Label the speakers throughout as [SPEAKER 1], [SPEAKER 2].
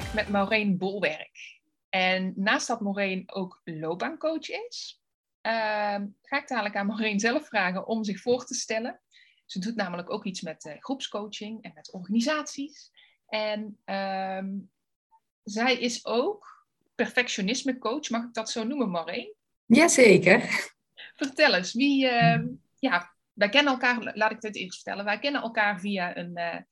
[SPEAKER 1] Gesprek met Maureen Bolwerk. En naast dat Maureen ook loopbaancoach is, ehm, ga ik dadelijk aan Maureen zelf vragen om zich voor te stellen. Ze doet namelijk ook iets met uh, groepscoaching en met organisaties. En ehm, zij is ook perfectionisme coach, mag ik dat zo noemen, Maureen?
[SPEAKER 2] Jazeker.
[SPEAKER 1] Vertel eens, wie, uh, ja, wij kennen elkaar, laat ik dit eerst vertellen, wij kennen elkaar via een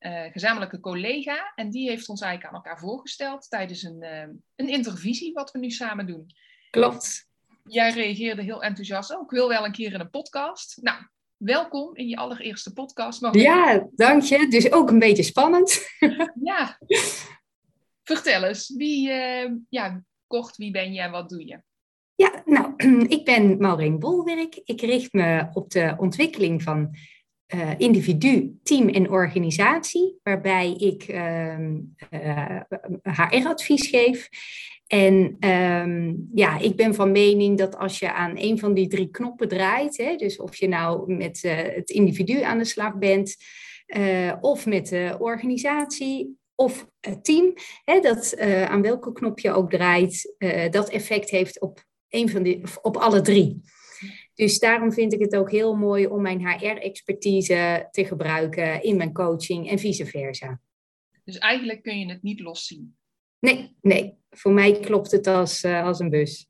[SPEAKER 1] uh, uh, gezamenlijke collega en die heeft ons eigenlijk aan elkaar voorgesteld tijdens een, ehm, een intervisie wat we nu samen doen.
[SPEAKER 2] Klopt.
[SPEAKER 1] Jij reageerde heel enthousiast, oh, ik wil wel een keer in een podcast. Nou, welkom in je allereerste podcast.
[SPEAKER 2] Ja, dank je. Dus ook een beetje spannend.
[SPEAKER 1] ja. Vertel eens, wie, uh, ja, kort, wie ben je en wat doe je?
[SPEAKER 2] Ja, nou, ik ben Maureen Bolwerk. Ik richt me op de ontwikkeling van uh, individu, team en organisatie, waarbij ik uh, uh, HR-advies geef. En um, ja, ik ben van mening dat als je aan een van die drie knoppen draait, hè, dus of je nou met het individu aan de slag bent, of met de organisatie of het team, hè, dat aan welke knop je ook draait, dat effect heeft op, een van die, op alle drie. Dus daarom vind ik het ook heel mooi om mijn HR-expertise te gebruiken in mijn coaching en vice versa.
[SPEAKER 1] Dus eigenlijk kun je het niet loszien?
[SPEAKER 2] Nee, nee. Voor mij klopt het als, uh, als een bus.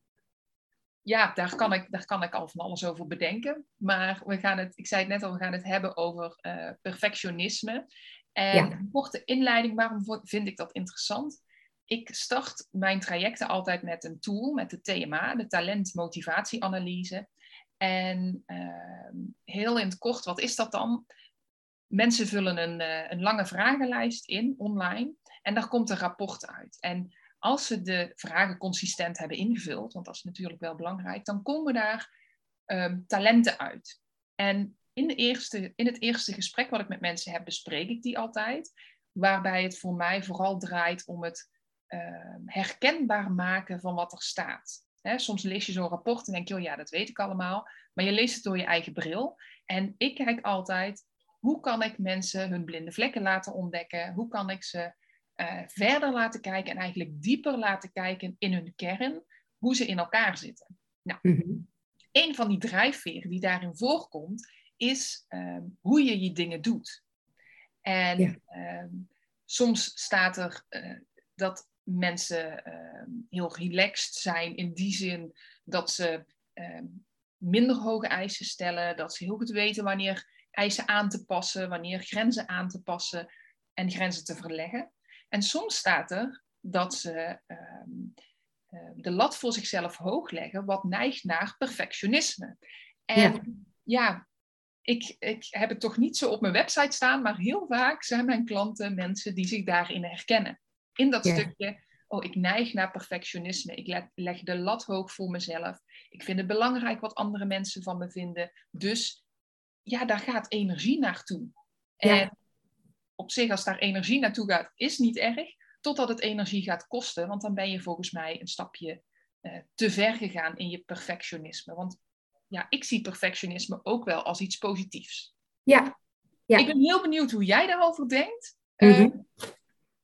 [SPEAKER 1] Ja, daar kan, ik, daar kan ik al van alles over bedenken. Maar we gaan het, ik zei het net al, we gaan het hebben over perfectionisme. En ja. een korte inleiding, waarom vind ik dat interessant? Ik start mijn trajecten altijd met een tool, met de TMA, de talent-motivatieanalyse. En uh, heel in het kort, wat is dat dan? Mensen vullen een, uh, een lange vragenlijst in online en daar komt een rapport uit. En als ze de vragen consistent hebben ingevuld, want dat is natuurlijk wel belangrijk, dan komen daar um, talenten uit. En in, de eerste, in het eerste gesprek wat ik met mensen heb, bespreek ik die altijd. Waarbij het voor mij vooral draait om het uh, herkenbaar maken van wat er staat. Hè, soms lees je zo'n rapport en denk je, oh ja, dat weet ik allemaal. Maar je leest het door je eigen bril. En ik kijk altijd, hoe kan ik mensen hun blinde vlekken laten ontdekken? Hoe kan ik ze uh, verder laten kijken en eigenlijk dieper laten kijken in hun kern, hoe ze in elkaar zitten? Nou, mm-hmm. een van die drijfveren die daarin voorkomt, is um, hoe je je dingen doet. En ja. um, soms staat er uh, dat mensen uh, heel relaxed zijn in die zin dat ze uh, minder hoge eisen stellen, dat ze heel goed weten wanneer eisen aan te passen, wanneer grenzen aan te passen en grenzen te verleggen. En soms staat er dat ze de lat voor zichzelf hoog leggen, wat neigt naar perfectionisme. En ja, ja ik, ik heb het toch niet zo op mijn website staan, maar heel vaak zijn mijn klanten mensen die zich daarin herkennen. In dat stukje, oh, ik neig naar perfectionisme. Ik leg, leg, de lat hoog voor mezelf. Ik vind het belangrijk wat andere mensen van me vinden. Dus ja, daar gaat energie naartoe. En op zich, als daar energie naartoe gaat, is niet erg. Totdat het energie gaat kosten, want dan ben je volgens mij een stapje uh, te ver gegaan in je perfectionisme. Want ja, ik zie perfectionisme ook wel als iets positiefs.
[SPEAKER 2] Ja. ja.
[SPEAKER 1] Ik ben heel benieuwd hoe jij daarover denkt. Mm -hmm.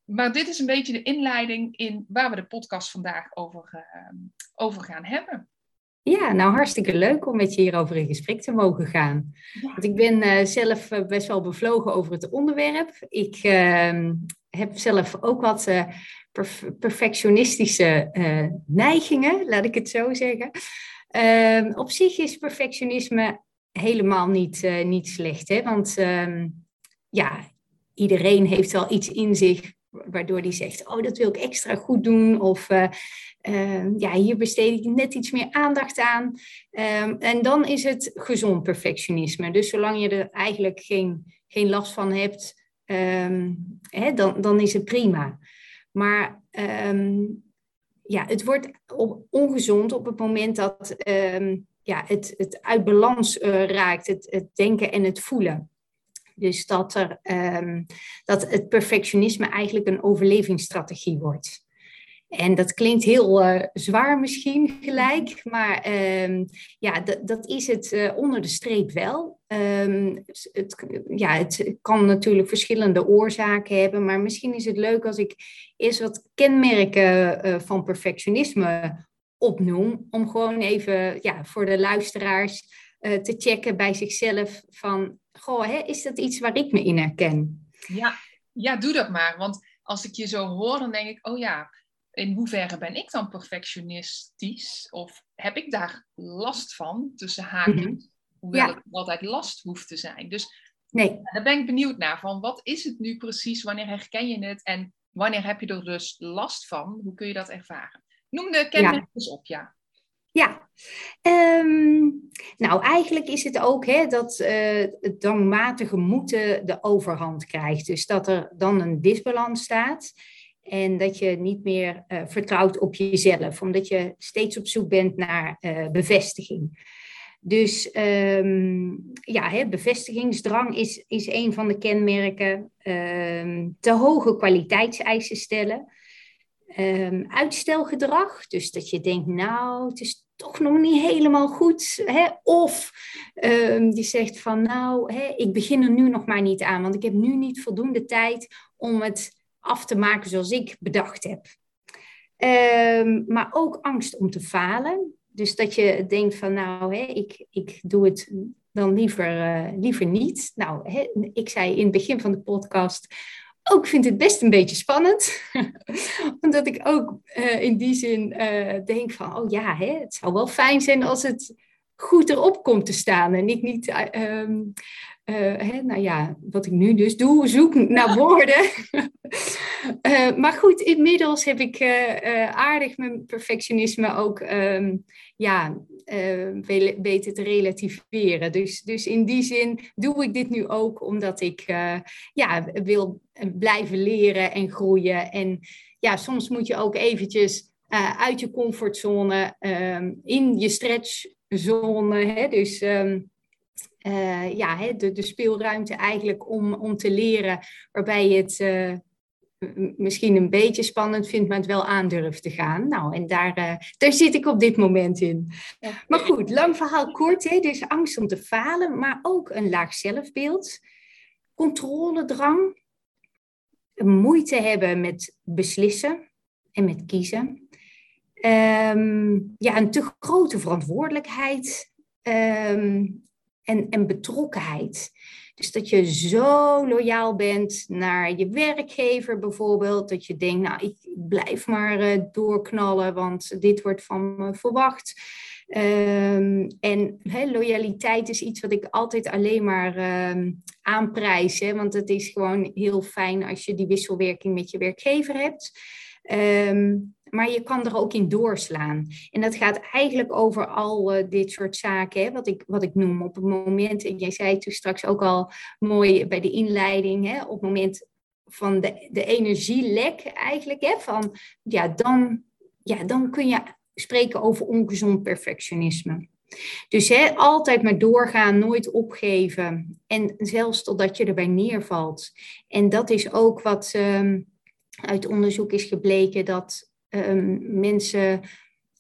[SPEAKER 1] Maar dit is een beetje de inleiding in waar we de podcast vandaag over, uh, over gaan hebben.
[SPEAKER 2] Ja, nou hartstikke leuk om met je hierover in gesprek te mogen gaan. Ja. Want ik ben uh, zelf best wel bevlogen over het onderwerp. Ik ehm, heb zelf ook wat perf perfectionistische neigingen, laat ik het zo zeggen. Uh, op zich is perfectionisme helemaal niet, niet slecht. Hè? Want ja, iedereen heeft wel iets in zich waardoor die zegt, oh, dat wil ik extra goed doen. Of uh, ja, hier besteed ik net iets meer aandacht aan. Um, en dan is het gezond perfectionisme. Dus zolang je er eigenlijk geen, geen last van hebt, ehm, hè, dan, dan is het prima. Maar ehm, ja, het wordt ongezond op het moment dat ehm, ja, het, het uit balans uh, raakt, het, het denken en het voelen. Dus dat, er, dat het perfectionisme eigenlijk een overlevingsstrategie wordt. En dat klinkt heel uh, zwaar misschien gelijk, maar um, ja, dat is het uh, onder de streep wel. Um, het, ja, het kan natuurlijk verschillende oorzaken hebben, maar misschien is het leuk als ik eerst wat kenmerken uh, van perfectionisme opnoem, om gewoon even ja, voor de luisteraars te checken bij zichzelf van, goh, hè, is dat iets waar ik me in herken?
[SPEAKER 1] Ja, ja, doe dat maar, want als ik je zo hoor, dan denk ik, oh ja, in hoeverre ben ik dan perfectionistisch? Of heb ik daar last van tussen haakjes? Mm Hoewel ja. het altijd last hoeft te zijn. Dus nee. daar ben ik benieuwd naar. Van wat is het nu precies? Wanneer herken je het? En wanneer heb je er dus last van? Hoe kun je dat ervaren? Noem de kenmerken op, ja.
[SPEAKER 2] Ja, ehm, nou eigenlijk is het ook hè, dat uh, het dwangmatige moeten de overhand krijgt. Dus dat er dan een disbalans staat. En dat je niet meer uh, vertrouwt op jezelf, omdat je steeds op zoek bent naar uh, bevestiging. Dus um, ja, hè, bevestigingsdrang is, is een van de kenmerken. Um, te hoge kwaliteitseisen stellen. Uitstelgedrag, dus dat je denkt, nou, het is toch nog niet helemaal goed. Hè? Of je zegt van, nou, hè, ik begin er nu nog maar niet aan, want ik heb nu niet voldoende tijd om het af te maken zoals ik bedacht heb. Ehm, maar ook angst om te falen. Dus dat je denkt van nou, hè, ik, ik doe het dan liever, uh, liever niet. Nou, hè, ik zei in het begin van de podcast, ook vind het best een beetje spannend. Omdat ik ook uh, in die zin uh, denk van, oh ja, hè, het zou wel fijn zijn als het goed erop komt te staan. En ik niet ehm, uh, hè, nou ja, wat ik nu dus doe, zoek naar woorden. uh, maar goed, inmiddels heb ik uh, aardig mijn perfectionisme ook um, ja, weten te relativeren. Dus, dus in die zin doe ik dit nu ook omdat ik ja, wil blijven leren en groeien. En ja, soms moet je ook eventjes uit je comfortzone, um, in je stretchzone. Hè, dus... Um, uh, ja, hè, de, de speelruimte eigenlijk om, om te leren, waarbij je het uh, misschien een beetje spannend vindt, maar het wel aandurft te gaan. Nou, en daar, uh, daar zit ik op dit moment in. Maar goed, lang verhaal kort, hè, dus angst om te falen, maar ook een laag zelfbeeld, controledrang, moeite hebben met beslissen en met kiezen. Um, ja, een te grote verantwoordelijkheid. Um, en, en betrokkenheid. Dus dat je zo loyaal bent naar je werkgever bijvoorbeeld, dat je denkt, nou, ik blijf maar uh, doorknallen, want dit wordt van me verwacht. Um, en loyaliteit is iets wat ik altijd alleen maar um, aanprijs, hè, want het is gewoon heel fijn als je die wisselwerking met je werkgever hebt. Um, maar je kan er ook in doorslaan. En dat gaat eigenlijk over al uh, dit soort zaken, hè, wat, ik, wat ik noem op het moment, en jij zei toen straks ook al mooi bij de inleiding, hè, op het moment van de, de energielek eigenlijk, hè, van, ja, dan, ja, dan kun je spreken over ongezond perfectionisme. Dus hè, altijd maar doorgaan, nooit opgeven. En zelfs totdat je erbij neervalt. En dat is ook wat um, uit onderzoek is gebleken dat um, mensen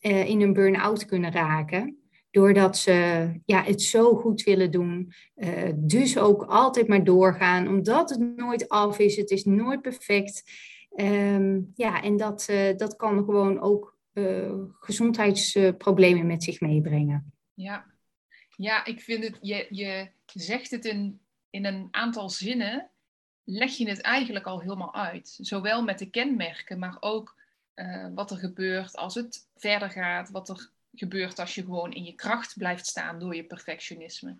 [SPEAKER 2] uh, in een burn-out kunnen raken. Doordat ze ja, het zo goed willen doen. Uh, dus ook altijd maar doorgaan. Omdat het nooit af is. Het is nooit perfect. Um, ja, en dat, uh, dat kan gewoon ook gezondheidsproblemen met zich meebrengen.
[SPEAKER 1] Ja, ja ik vind het, je, je zegt het in, in een aantal zinnen, leg je het eigenlijk al helemaal uit. Zowel met de kenmerken, maar ook uh, wat er gebeurt als het verder gaat, wat er gebeurt als je gewoon in je kracht blijft staan door je perfectionisme.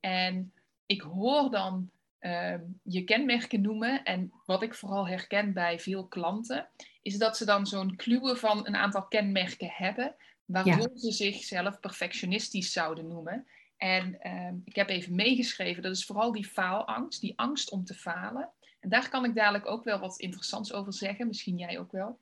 [SPEAKER 1] En ik hoor dan uh, je kenmerken noemen en wat ik vooral herken bij veel klanten, is dat ze dan zo'n kluwen van een aantal kenmerken hebben, waardoor ze zichzelf perfectionistisch zouden noemen. En uh, ik heb even meegeschreven, dat is vooral die faalangst, die angst om te falen. En daar kan ik dadelijk ook wel wat interessants over zeggen, misschien jij ook wel.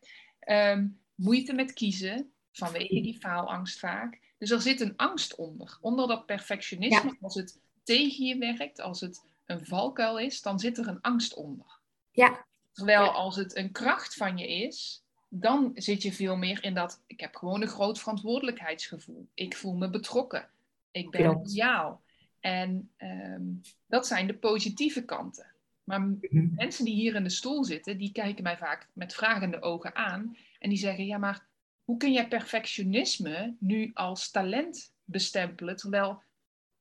[SPEAKER 1] Ehm, moeite met kiezen, vanwege die faalangst vaak. Dus er zit een angst onder. Onder dat perfectionisme, als het tegen je werkt, als het een valkuil is, dan zit er een angst onder.
[SPEAKER 2] Ja.
[SPEAKER 1] Terwijl als het een kracht van je is, dan zit je veel meer in dat, ik heb gewoon een groot verantwoordelijkheidsgevoel. Ik voel me betrokken. Ik ben loyaal. En ehm, dat zijn de positieve kanten. Maar mhm. mensen die hier in de stoel zitten, die kijken mij vaak met vragende ogen aan. En die zeggen, ja, maar hoe kun jij perfectionisme nu als talent bestempelen? Terwijl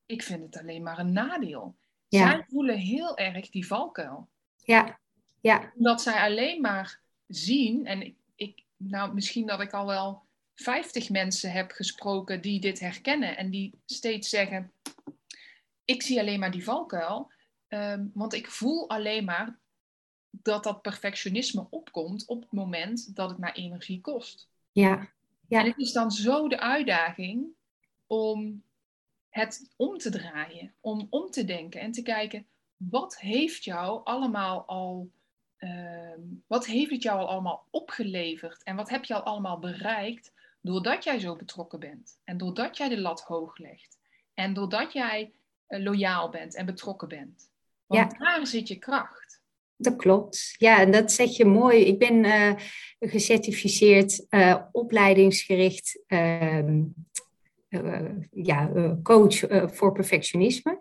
[SPEAKER 1] ik vind het alleen maar een nadeel. Zij voelen heel erg die valkuil.
[SPEAKER 2] Ja, ja.
[SPEAKER 1] Dat zij alleen maar zien, en ik, ik, nou misschien dat ik al wel 50 mensen heb gesproken die dit herkennen en die steeds zeggen: Ik zie alleen maar die valkuil, ehm, want ik voel alleen maar dat dat perfectionisme opkomt op het moment dat het mij energie kost.
[SPEAKER 2] Ja. ja.
[SPEAKER 1] En het is dan zo de uitdaging om het om te draaien, om om te denken en te kijken, wat heeft jou allemaal al, ehm, wat heeft het jou al allemaal opgeleverd en wat heb je al allemaal bereikt doordat jij zo betrokken bent en doordat jij de lat hoog legt en doordat jij uh, loyaal bent en betrokken bent. Want ja. daar zit je kracht.
[SPEAKER 2] Dat klopt. Ja, en dat zeg je mooi. Ik ben uh, gecertificeerd uh, opleidingsgericht ehm, uh, ja, coach voor perfectionisme.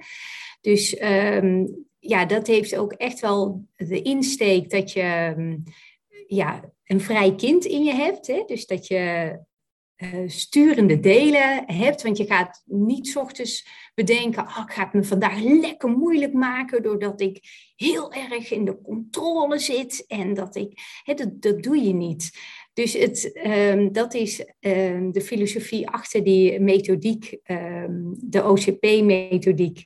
[SPEAKER 2] Dus um, ja, dat heeft ook echt wel de insteek dat je um, ja, een vrij kind in je hebt. Hè? Dus dat je sturende delen hebt. Want je gaat niet ochtends bedenken, oh, ik ga het me vandaag lekker moeilijk maken doordat ik heel erg in de controle zit. En dat ik, dat, doe je niet. Dus het, um, dat is um, de filosofie achter die methodiek, um, de OCP-methodiek.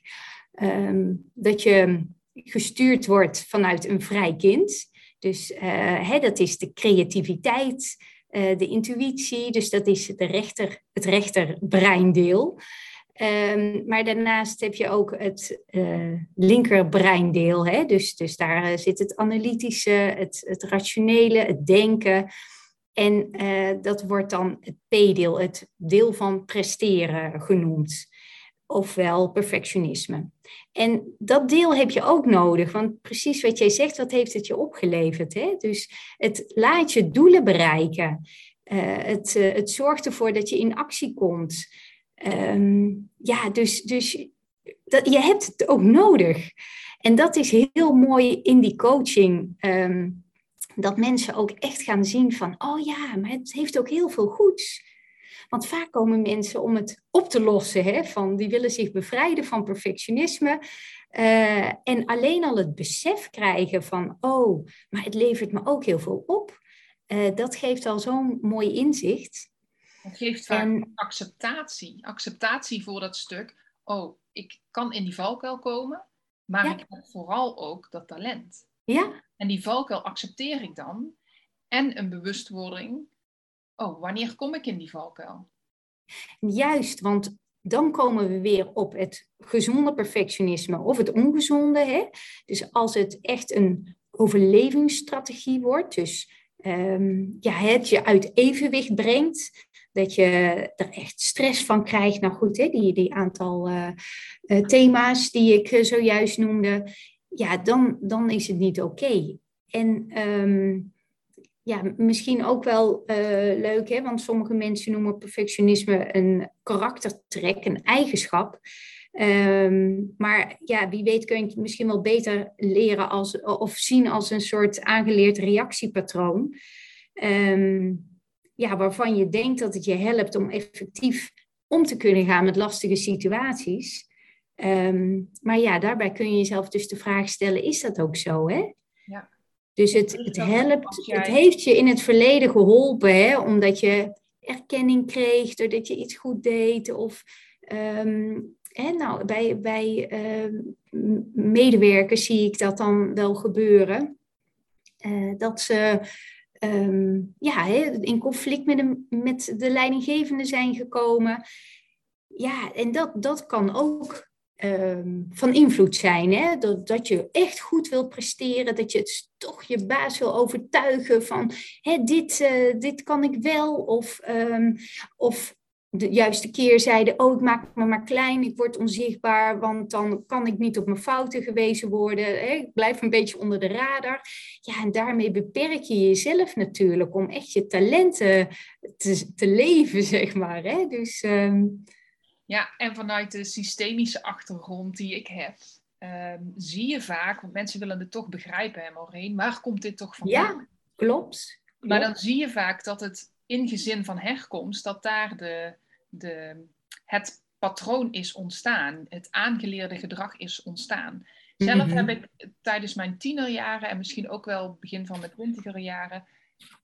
[SPEAKER 2] dat je gestuurd wordt vanuit een vrij kind. Dus uh, dat is de creativiteit, uh, de intuïtie, dus dat is de rechter, het rechterbreindeel. Um, maar daarnaast heb je ook het uh, linkerbreindeel. Hè? Dus, dus daar zit het analytische, het, het rationele, het denken. En dat wordt dan het P-deel, het deel van presteren genoemd. Ofwel perfectionisme. En dat deel heb je ook nodig, want precies wat jij zegt, wat heeft het je opgeleverd? Hè? Dus het laat je doelen bereiken. Uh, het, uh, het zorgt ervoor dat je in actie komt. Um, ja, dus, dus dat, je hebt het ook nodig. En dat is heel mooi in die coaching. Um, dat mensen ook echt gaan zien van, oh ja, maar het heeft ook heel veel goeds. Want vaak komen mensen om het op te lossen, hè, van die willen zich bevrijden van perfectionisme. Uh, en alleen al het besef krijgen van, oh, maar het levert me ook heel veel op. Uh, dat geeft al zo'n mooi inzicht.
[SPEAKER 1] Het geeft vaak en, acceptatie. Acceptatie voor dat stuk. Oh, ik kan in die valkuil komen, maar ik heb vooral ook dat talent.
[SPEAKER 2] Ja.
[SPEAKER 1] En die valkuil accepteer ik dan. En een bewustwording. Oh, wanneer kom ik in die valkuil?
[SPEAKER 2] Juist, want dan komen we weer op het gezonde perfectionisme of het ongezonde. Hè? Dus als het echt een overlevingsstrategie wordt, dus um, ja, het je uit evenwicht brengt, dat je er echt stress van krijgt. Nou goed, hè, die, die aantal uh, uh, thema's die ik uh, zojuist noemde, ja, dan, dan is het niet oké. En um, ja, misschien ook wel uh, leuk, hè, want sommige mensen noemen perfectionisme een karaktertrek, een eigenschap. Um, maar ja, wie weet kun je het misschien wel beter leren als, of zien als een soort aangeleerd reactiepatroon. Um, ja, waarvan je denkt dat het je helpt om effectief om te kunnen gaan met lastige situaties. Um, maar ja, daarbij kun je jezelf dus de vraag stellen, is dat ook zo? Hè?
[SPEAKER 1] Ja.
[SPEAKER 2] Dus het, het helpt, het heeft je in het verleden geholpen, hè? omdat je erkenning kreeg, doordat je iets goed deed. Of um, hè, nou, bij, bij uh, medewerkers zie ik dat dan wel gebeuren. Uh, dat ze um, ja, in conflict met de, met de leidinggevende zijn gekomen. Ja, en dat, dat kan ook ehm, van invloed zijn. Hè? Dat, dat je echt goed wilt presteren, dat je het toch je baas wil overtuigen van hè, dit, uh, dit kan ik wel. Of, um, of de juiste keerzijde, oh ik maak me maar klein, ik word onzichtbaar, want dan kan ik niet op mijn fouten gewezen worden. Hè? Ik blijf een beetje onder de radar. Ja, en daarmee beperk je jezelf natuurlijk om echt je talenten te, te leven, zeg maar. Hè? Dus, ehm,
[SPEAKER 1] Ja, en vanuit de systemische achtergrond die ik heb, ehm, zie je vaak, want mensen willen het toch begrijpen, hè, Maureen, waar komt dit toch vandaan?
[SPEAKER 2] Ja, klopt.
[SPEAKER 1] Maar dan zie je vaak dat het in gezin van herkomst, dat daar de, de, het patroon is ontstaan, het aangeleerde gedrag is ontstaan. Zelf mhm. heb ik tijdens mijn tienerjaren en misschien ook wel begin van mijn twintiger jaren,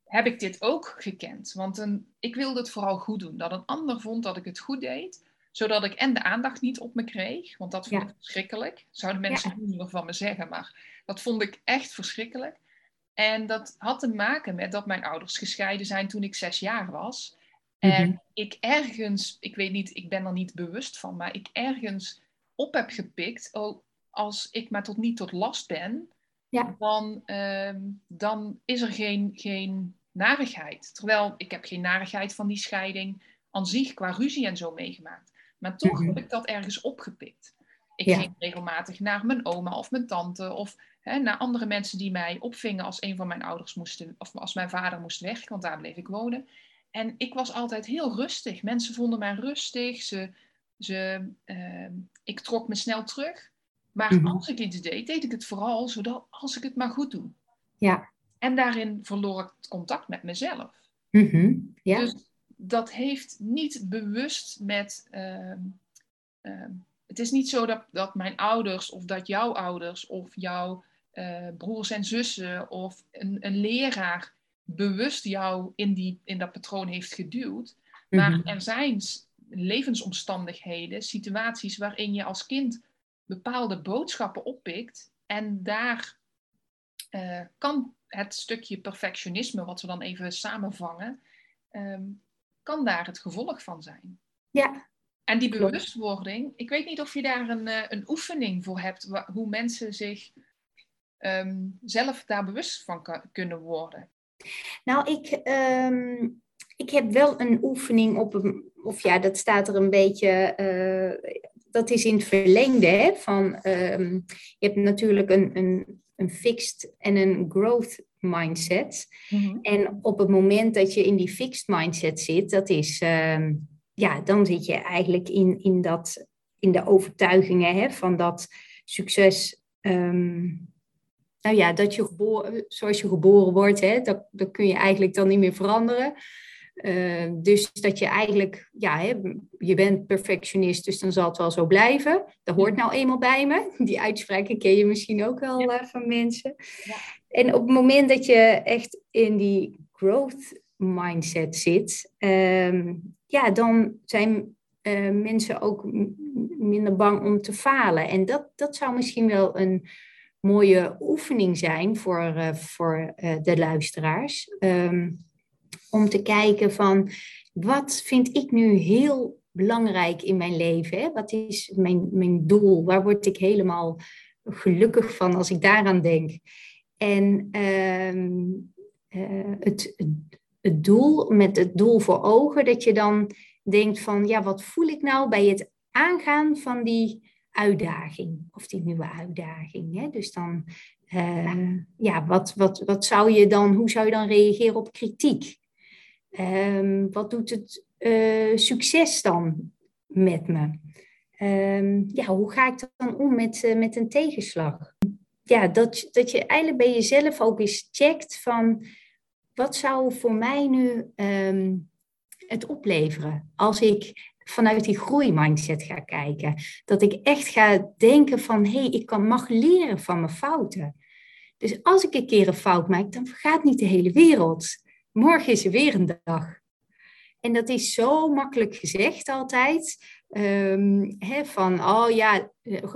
[SPEAKER 1] heb ik dit ook gekend. Want een, ik wilde het vooral goed doen. Dat een ander vond dat ik het goed deed, zodat ik en de aandacht niet op me kreeg, want dat vond ik verschrikkelijk. Zouden mensen ja. niet meer van me zeggen, maar dat vond ik echt verschrikkelijk. En dat had te maken met dat mijn ouders gescheiden zijn toen ik zes jaar was. En mhm. ik ergens, ik weet niet, ik ben er niet bewust van, maar ik ergens op heb gepikt, oh, als ik maar tot niet tot last ben, ja. dan, ehm, dan is er geen, geen narigheid. Terwijl ik heb geen narigheid van die scheiding aan zich qua ruzie en zo meegemaakt. Maar toch mhm. heb ik dat ergens opgepikt. Ik ging regelmatig naar mijn oma of mijn tante of hè, naar andere mensen die mij opvingen als een van mijn ouders moesten, of als mijn vader moest weg, want daar bleef ik wonen. En ik was altijd heel rustig. Mensen vonden mij rustig. Ze, ze, uh, ik trok me snel terug. Maar mhm. als ik iets deed, deed ik het vooral zodat als ik het maar goed doe.
[SPEAKER 2] Ja.
[SPEAKER 1] En daarin verloor ik het contact met mezelf.
[SPEAKER 2] Mhm. ja.
[SPEAKER 1] Dus dat heeft niet bewust met. Uh, het is niet zo dat, dat mijn ouders of dat jouw ouders of jouw uh, broers en zussen of een, een leraar bewust jou in, die, in dat patroon heeft geduwd. Maar mhm. er zijn levensomstandigheden, situaties waarin je als kind bepaalde boodschappen oppikt. En daar uh, kan het stukje perfectionisme, wat we dan even samenvangen, um, kan daar het gevolg van zijn.
[SPEAKER 2] Ja.
[SPEAKER 1] En die bewustwording, ik weet niet of je daar een, uh, een oefening voor hebt, hoe mensen zich um, zelf daar bewust van kunnen worden.
[SPEAKER 2] Nou, ik, um, ik heb wel een oefening op een, of ja, dat staat er een beetje, uh, dat is in het verlengde hè, van, um, je hebt natuurlijk een, een, een fixed en een growth mindset. Mm-hmm. En op het moment dat je in die fixed mindset zit, dat is, um, ja, dan zit je eigenlijk in, in, dat, in de overtuigingen hè, van dat succes nou ja, dat je geboren, zoals je geboren wordt, hè, dat, dat kun je eigenlijk dan niet meer veranderen. Uh, dus dat je eigenlijk, ja, hè, je bent perfectionist, dus dan zal het wel zo blijven. Dat hoort nou eenmaal bij me. Die uitspraken ken je misschien ook wel ja. uh, van mensen. Ja. En op het moment dat je echt in die growth mindset zit, uh, ja, dan zijn uh, mensen ook minder bang om te falen. En dat, dat zou misschien wel een mooie oefening zijn voor, uh, voor de luisteraars. Um, om te kijken van wat vind ik nu heel belangrijk in mijn leven? Hè? Wat is mijn, mijn doel? Waar word ik helemaal gelukkig van als ik daaraan denk? En um, uh, het, het doel, met het doel voor ogen, dat je dan denkt van ja, wat voel ik nou bij het aangaan van die uitdaging of die nieuwe uitdaging. Hè? Dus dan, uh, ja, wat, wat, wat zou je dan, hoe zou je dan reageren op kritiek? Um, wat doet het uh, succes dan met me? Um, ja, hoe ga ik dan om met, uh, met een tegenslag? Ja, dat, dat je eigenlijk bij jezelf ook eens checkt van wat zou voor mij nu het opleveren als ik vanuit die groeimindset ga kijken. Dat ik echt ga denken van, hé, hey, ik kan, mag leren van mijn fouten. Dus als ik een keer een fout maak, dan vergaat niet de hele wereld. Morgen is er weer een dag. En dat is zo makkelijk gezegd altijd. Um, van, oh ja,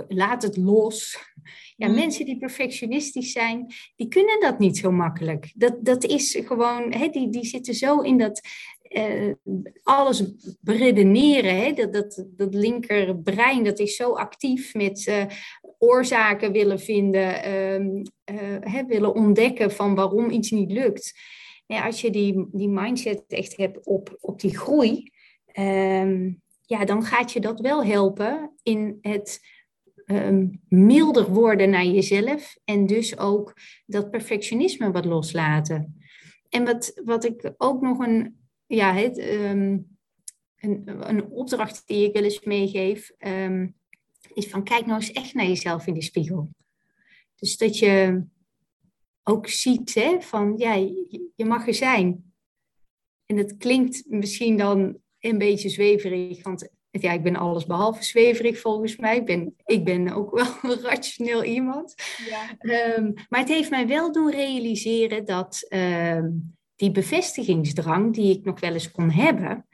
[SPEAKER 2] laat het los. Ja, mm. mensen die perfectionistisch zijn, die kunnen dat niet zo makkelijk. Dat, dat is gewoon, he, die, die zitten zo in dat uh, alles beredeneren. Hè? Dat, dat, dat linkerbrein dat is zo actief met uh, oorzaken willen vinden, um, hè, willen ontdekken van waarom iets niet lukt. Als je die, die mindset echt hebt op, op die groei, um, ja, dan gaat je dat wel helpen in het um, milder worden naar jezelf en dus ook dat perfectionisme wat loslaten. En wat, wat ik ook nog een, ja, het, um, een, een opdracht die ik wel eens meegeef, um, is van kijk nou eens echt naar jezelf in de spiegel. Dus dat je ook ziet hè, van ja, je, je mag er zijn. En het klinkt misschien dan een beetje zweverig, want ja, ik ben alles behalve zweverig volgens mij. Ik ben, ik ben ook wel een rationeel iemand. Ja. Ehm, maar het heeft mij wel doen realiseren dat ehm, die bevestigingsdrang die ik nog wel eens kon hebben,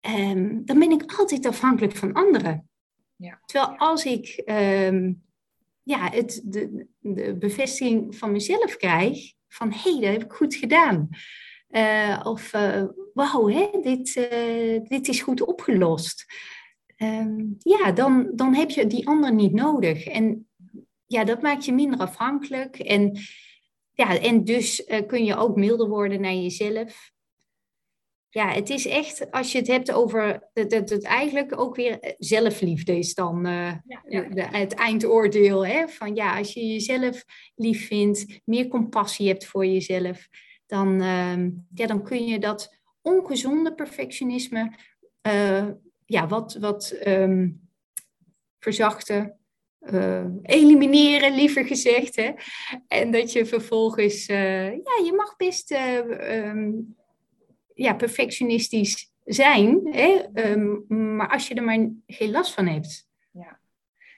[SPEAKER 2] um, dan ben ik altijd afhankelijk van anderen. Ja. Terwijl als ik ja, het, de, de bevestiging van mezelf krijg, van hé, hey, dat heb ik goed gedaan. Uh, of uh, wauw, dit, uh, dit is goed opgelost. Um, ja, dan, dan heb je die ander niet nodig. En ja, dat maakt je minder afhankelijk. En, ja, en dus kun je ook milder worden naar jezelf. Ja, het is echt, als je het hebt over, dat het, eigenlijk ook weer zelfliefde is dan ja, ja. De, het eindoordeel. Hè? Van ja, als je jezelf lief vindt, meer compassie hebt voor jezelf, dan, uh, ja, dan kun je dat ongezonde perfectionisme ja, wat, wat um, verzachten, uh, elimineren, liever gezegd. Hè? En dat je vervolgens, uh, ja, je mag best um, ja, perfectionistisch zijn, hè? Um, maar als je er maar geen last van hebt.
[SPEAKER 1] Ja,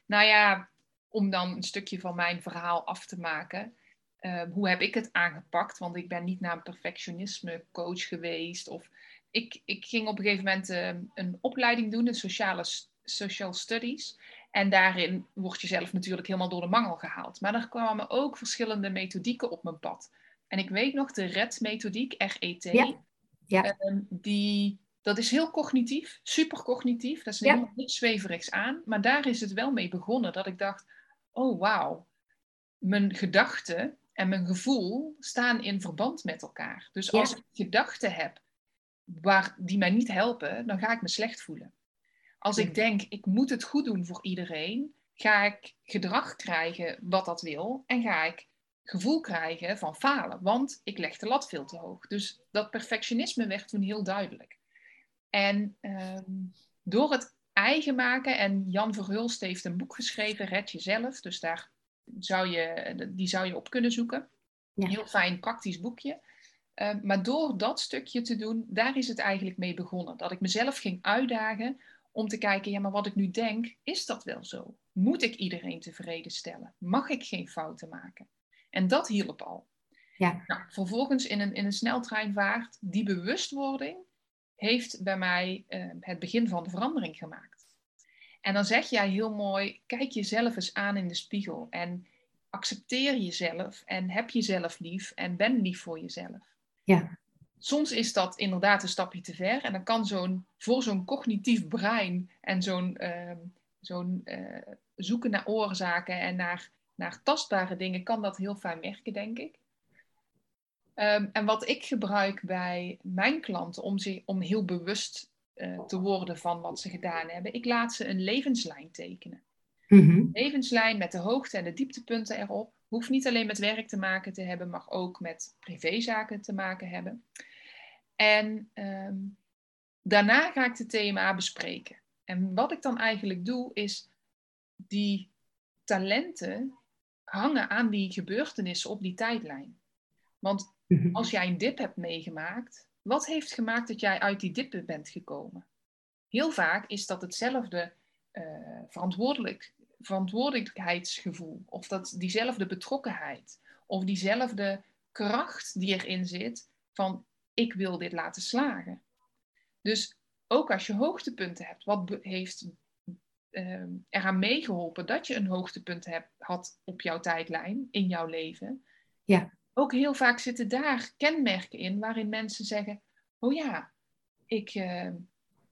[SPEAKER 1] nou ja, om dan een stukje van mijn verhaal af te maken. Ehm, hoe heb ik het aangepakt? Want ik ben niet naar een perfectionisme coach geweest. Of ik, ik ging op een gegeven moment ehm, een opleiding doen, een sociale social studies. En daarin word je zelf natuurlijk helemaal door de mangel gehaald. Maar er kwamen ook verschillende methodieken op mijn pad. En ik weet nog de RED-methodiek, R-E-T. Ja. ja. Ehm, die, dat is heel cognitief, super cognitief. Dat is ja. helemaal niets zweverigs aan. Maar daar is het wel mee begonnen dat ik dacht, oh wauw, mijn gedachten en mijn gevoel staan in verband met elkaar. Dus als ik gedachten heb waar, die mij niet helpen, dan ga ik me slecht voelen. Als ik denk, ik moet het goed doen voor iedereen, ga ik gedrag krijgen wat dat wil en ga ik gevoel krijgen van falen, want ik leg de lat veel te hoog. Dus dat perfectionisme werd toen heel duidelijk. En ehm, door het eigen maken, en Jan Verhulst heeft een boek geschreven, Red Jezelf, dus daar zou je, die zou je op kunnen zoeken. Een heel fijn, praktisch boekje. Uh, maar door dat stukje te doen, daar is het eigenlijk mee begonnen. Dat ik mezelf ging uitdagen om te kijken, ja, maar wat ik nu denk, is dat wel zo? Moet ik iedereen tevreden stellen? Mag ik geen fouten maken? En dat hielp al. Ja. Nou, vervolgens in een, in een sneltreinvaart, die bewustwording heeft bij mij uh, het begin van de verandering gemaakt. En dan zeg jij heel mooi, kijk jezelf eens aan in de spiegel en accepteer jezelf en heb jezelf lief en ben lief voor jezelf. Ja. Soms is dat inderdaad een stapje te ver en dan kan zo'n, voor zo'n cognitief brein en zo'n, uh, zo'n uh, zoeken naar oorzaken en naar, naar tastbare dingen, kan dat heel fijn werken, denk ik. Um, en wat ik gebruik bij mijn klanten om, ze, om heel bewust uh, te worden van wat ze gedaan hebben. Ik laat ze een levenslijn tekenen. Mm Levenslijn met de hoogte- en de dieptepunten erop. Hoeft niet alleen met werk te maken te hebben, mag ook met privézaken te maken hebben. En um, daarna ga ik het thema bespreken. En wat ik dan eigenlijk doe, is die talenten hangen aan die gebeurtenissen op die tijdlijn. Want mhm. als jij een dip hebt meegemaakt, wat heeft gemaakt dat jij uit die dippen bent gekomen? Heel vaak is dat hetzelfde uh, verantwoordelijk, verantwoordelijkheidsgevoel, of dat diezelfde betrokkenheid, of diezelfde kracht die erin zit van ik wil dit laten slagen. Dus ook als je hoogtepunten hebt, wat heeft uh, eraan meegeholpen dat je een hoogtepunt hebt, had op jouw tijdlijn in jouw leven? Ja ook heel vaak zitten daar kenmerken in waarin mensen zeggen: Oh ja, ik uh,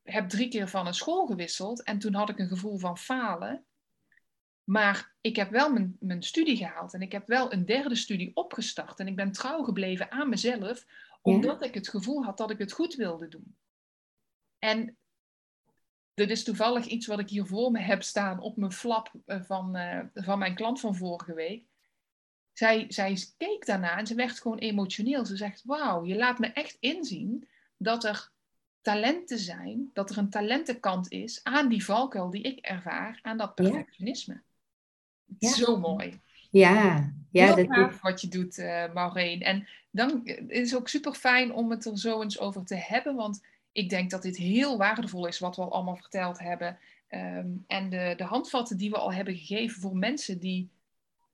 [SPEAKER 1] heb drie keer van een school gewisseld en toen had ik een gevoel van falen. Maar ik heb wel mijn, mijn studie gehaald en ik heb wel een derde studie opgestart. En ik ben trouw gebleven aan mezelf, omdat ik het gevoel had dat ik het goed wilde doen. En dit is toevallig iets wat ik hier voor me heb staan op mijn flap eh, van, uh, van mijn klant van vorige week. Zij, zij keek daarna en ze werd gewoon emotioneel. Ze zegt, wauw, je laat me echt inzien dat er talenten zijn, dat er een talentenkant is aan die valkuil die ik ervaar, aan dat perfectionisme. Ja. Zo mooi.
[SPEAKER 2] Ja, ja
[SPEAKER 1] dat is wat je doet, uh, Maureen. En dan is het ook super fijn om het er zo eens over te hebben, want ik denk dat dit heel waardevol is wat we al allemaal verteld hebben. Ehm, en de, de handvatten die we al hebben gegeven voor mensen die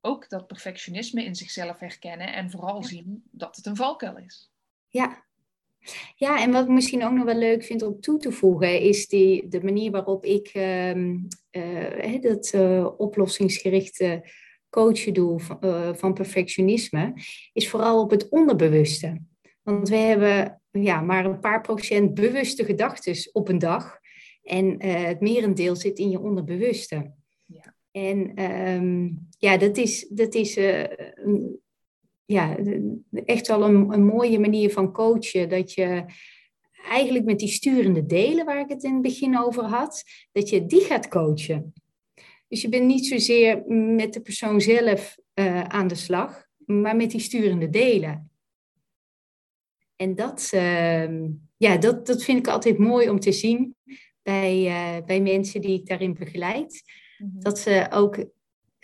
[SPEAKER 1] ook dat perfectionisme in zichzelf herkennen en vooral zien dat het een valkuil is.
[SPEAKER 2] Ja. Ja, en wat ik misschien ook nog wel leuk vind om toe te voegen, is die, de manier waarop ik uh, uh, dat uh, oplossingsgerichte coachen doe van, eh, van, perfectionisme, is vooral op het onderbewuste. Want we hebben ja, maar een paar procent bewuste gedachten op een dag. En het merendeel zit in je onderbewuste. Ja. En ehm, ja, dat is, dat is ja, echt wel een, een mooie manier van coachen. Dat je eigenlijk met die sturende delen, waar ik het in het begin over had, dat je die gaat coachen. Dus je bent niet zozeer met de persoon zelf uh, aan de slag, maar met die sturende delen. En dat, uh, ja, dat, dat vind ik altijd mooi om te zien bij, uh, bij mensen die ik daarin begeleid. Mm -hmm. Dat ze ook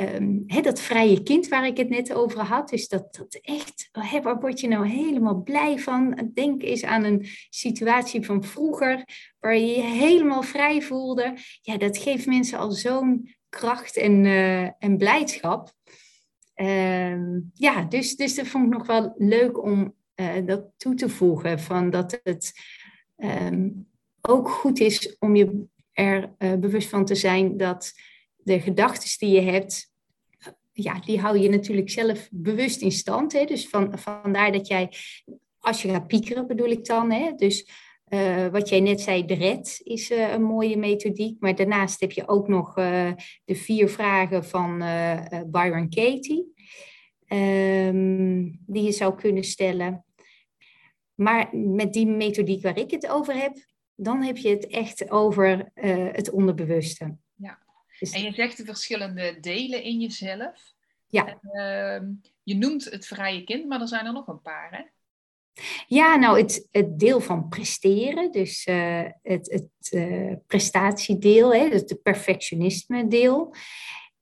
[SPEAKER 2] um, dat vrije kind waar ik het net over had, is dat, dat echt, waar word je nou helemaal blij van? Denk eens aan een situatie van vroeger, waar je je helemaal vrij voelde. Ja, dat geeft mensen al zo'n kracht en, uh, en blijdschap. Um, ja, dus, dus dat vond ik nog wel leuk om uh, dat toe te voegen, van dat het um, ook goed is om je er uh, bewust van te zijn dat de gedachten die je hebt, ja, die hou je natuurlijk zelf bewust in stand. Hè? Dus van, vandaar dat jij, als je gaat piekeren bedoel ik dan, hè? dus uh, wat jij net zei, de red is uh, een mooie methodiek. Maar daarnaast heb je ook nog uh, de vier vragen van Byron Katie, um, die je zou kunnen stellen. Maar met die methodiek waar ik het over heb, dan heb je het echt over het onderbewuste.
[SPEAKER 1] Dus en je zegt de verschillende delen in jezelf.
[SPEAKER 2] Ja.
[SPEAKER 1] Uh, je noemt het vrije kind, maar er zijn er nog een paar, hè?
[SPEAKER 2] Ja, nou, het, het deel van presteren, dus uh, het, het uh, prestatiedeel, hè, dus het perfectionisme deel.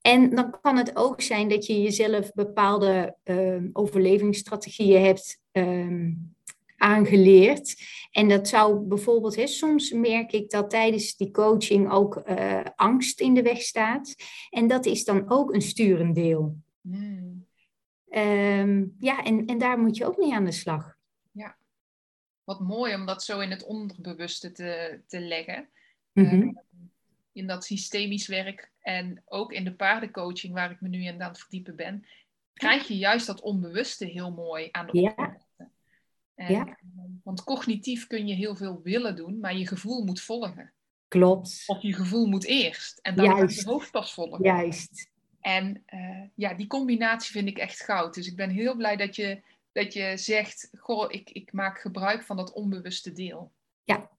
[SPEAKER 2] En dan kan het ook zijn dat je jezelf bepaalde uh, overlevingsstrategieën hebt um, aangeleerd. En dat zou bijvoorbeeld, hè, soms merk ik dat tijdens die coaching ook uh, angst in de weg staat. En dat is dan ook een sturend deel. Hmm. Um, ja, en, en daar moet je ook mee aan de slag.
[SPEAKER 1] Ja, wat mooi om dat zo in het onderbewuste te, te leggen. Mm -hmm. in dat systemisch werk en ook in de paardencoaching, waar ik me nu in aan het verdiepen ben, krijg je juist dat onbewuste heel mooi aan de
[SPEAKER 2] ja.
[SPEAKER 1] En, ja. Want cognitief kun je heel veel willen doen, maar je gevoel moet volgen.
[SPEAKER 2] Klopt.
[SPEAKER 1] Of je gevoel moet eerst. En dan gaat je hoofd pas volgen.
[SPEAKER 2] Juist.
[SPEAKER 1] En uh, ja, die combinatie vind ik echt goud. Dus ik ben heel blij dat je, dat je zegt, goh, ik, ik maak gebruik van dat onbewuste deel.
[SPEAKER 2] Ja.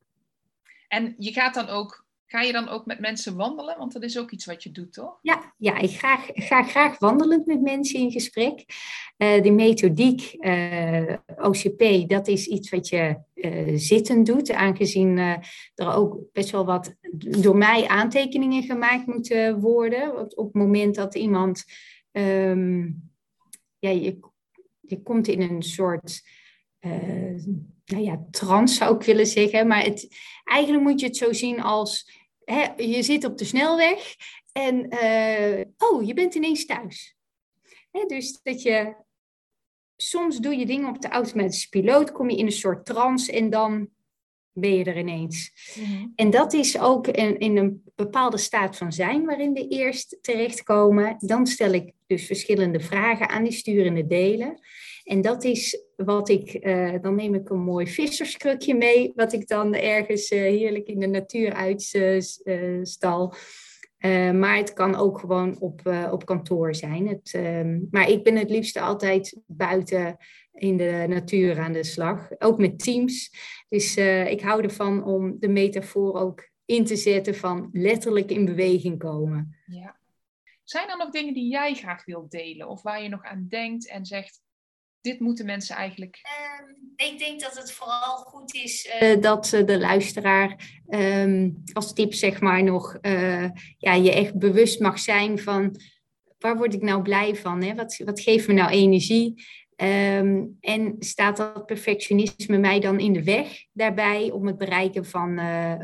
[SPEAKER 1] En je gaat dan ook Ga je dan ook met mensen wandelen? Want dat is ook iets wat je doet, toch?
[SPEAKER 2] Ja, ja ik ga, ga graag wandelend met mensen in gesprek. Uh, de methodiek eh, OCP, dat is iets wat je uh, zittend doet. Aangezien er ook best wel wat door mij aantekeningen gemaakt moeten worden. Want op het moment dat iemand... Um, ja, je, je komt in een soort nou ja, trans zou ik willen zeggen. Maar het, eigenlijk moet je het zo zien als hè, je zit op de snelweg en uh, oh, je bent ineens thuis. Hè, dus dat je soms doe je dingen op de automatische piloot, kom je in een soort trance en dan ben je er ineens. Mhm. En dat is ook in, in, een bepaalde staat van zijn waarin we eerst terechtkomen. Dan stel ik dus verschillende vragen aan die sturende delen. En dat is wat ik, eh, dan neem ik een mooi visserskrukje mee, wat ik dan ergens uh, heerlijk in de natuur uitstal. Uh, maar het kan ook gewoon op, op kantoor zijn. Het, ehm, maar ik ben het liefste altijd buiten in de natuur aan de slag. Ook met teams. Dus ik hou ervan om de metafoor ook in te zetten van letterlijk in beweging komen.
[SPEAKER 1] Ja. Zijn er nog dingen die jij graag wilt delen of waar je nog aan denkt en zegt, dit moeten mensen eigenlijk?
[SPEAKER 2] Ehm, ik denk dat het vooral goed is uh, dat uh, de luisteraar um, als tip zeg maar nog uh, ja, je echt bewust mag zijn van waar word ik nou blij van? Hè? Wat, wat geeft me nou energie? Um, en staat dat perfectionisme mij dan in de weg daarbij om het bereiken van,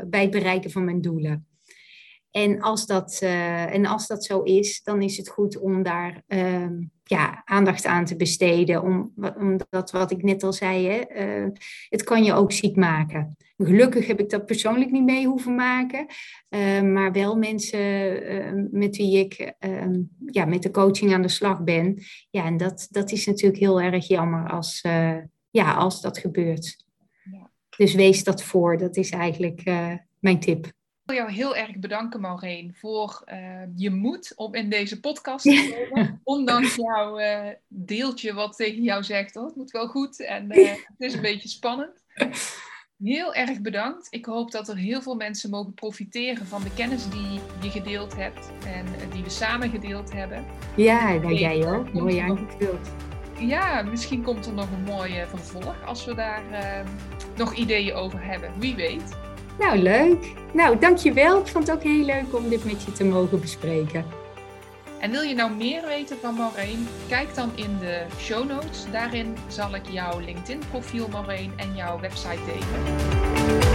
[SPEAKER 2] bij het bereiken van mijn doelen? En als dat, uh, en als dat zo is, dan is het goed om daar uh, ja, aandacht aan te besteden. Om, omdat, wat ik net al zei, hè, uh, het kan je ook ziek maken. Gelukkig heb ik dat persoonlijk niet mee hoeven maken. Uh, maar wel mensen met wie ik ehm, ja, met de coaching aan de slag ben. Ja, en dat, dat is natuurlijk heel erg jammer als, ja, als dat gebeurt. Ja. Dus wees dat voor. Dat is eigenlijk mijn tip.
[SPEAKER 1] Ik wil jou heel erg bedanken, Maureen, voor uh, je moed om in deze podcast te komen. Ondanks jouw uh, deeltje wat tegen jou zegt, oh, het moet wel goed en uh, het is een beetje spannend. Heel erg bedankt. Ik hoop dat er heel veel mensen mogen profiteren van de kennis die je gedeeld hebt en die we samen gedeeld hebben.
[SPEAKER 2] Ja, dat jij ook. Mooi aangevuld.
[SPEAKER 1] Ja, misschien komt er nog een mooie vervolg als we daar nog ideeën over hebben. Wie weet.
[SPEAKER 2] Nou, leuk. Nou, dankjewel. Ik vond het ook heel leuk om dit met je te mogen bespreken.
[SPEAKER 1] En wil je nou meer weten van Maureen? Kijk dan in de show notes. Daarin zal ik jouw LinkedIn-profiel Maureen en jouw website delen.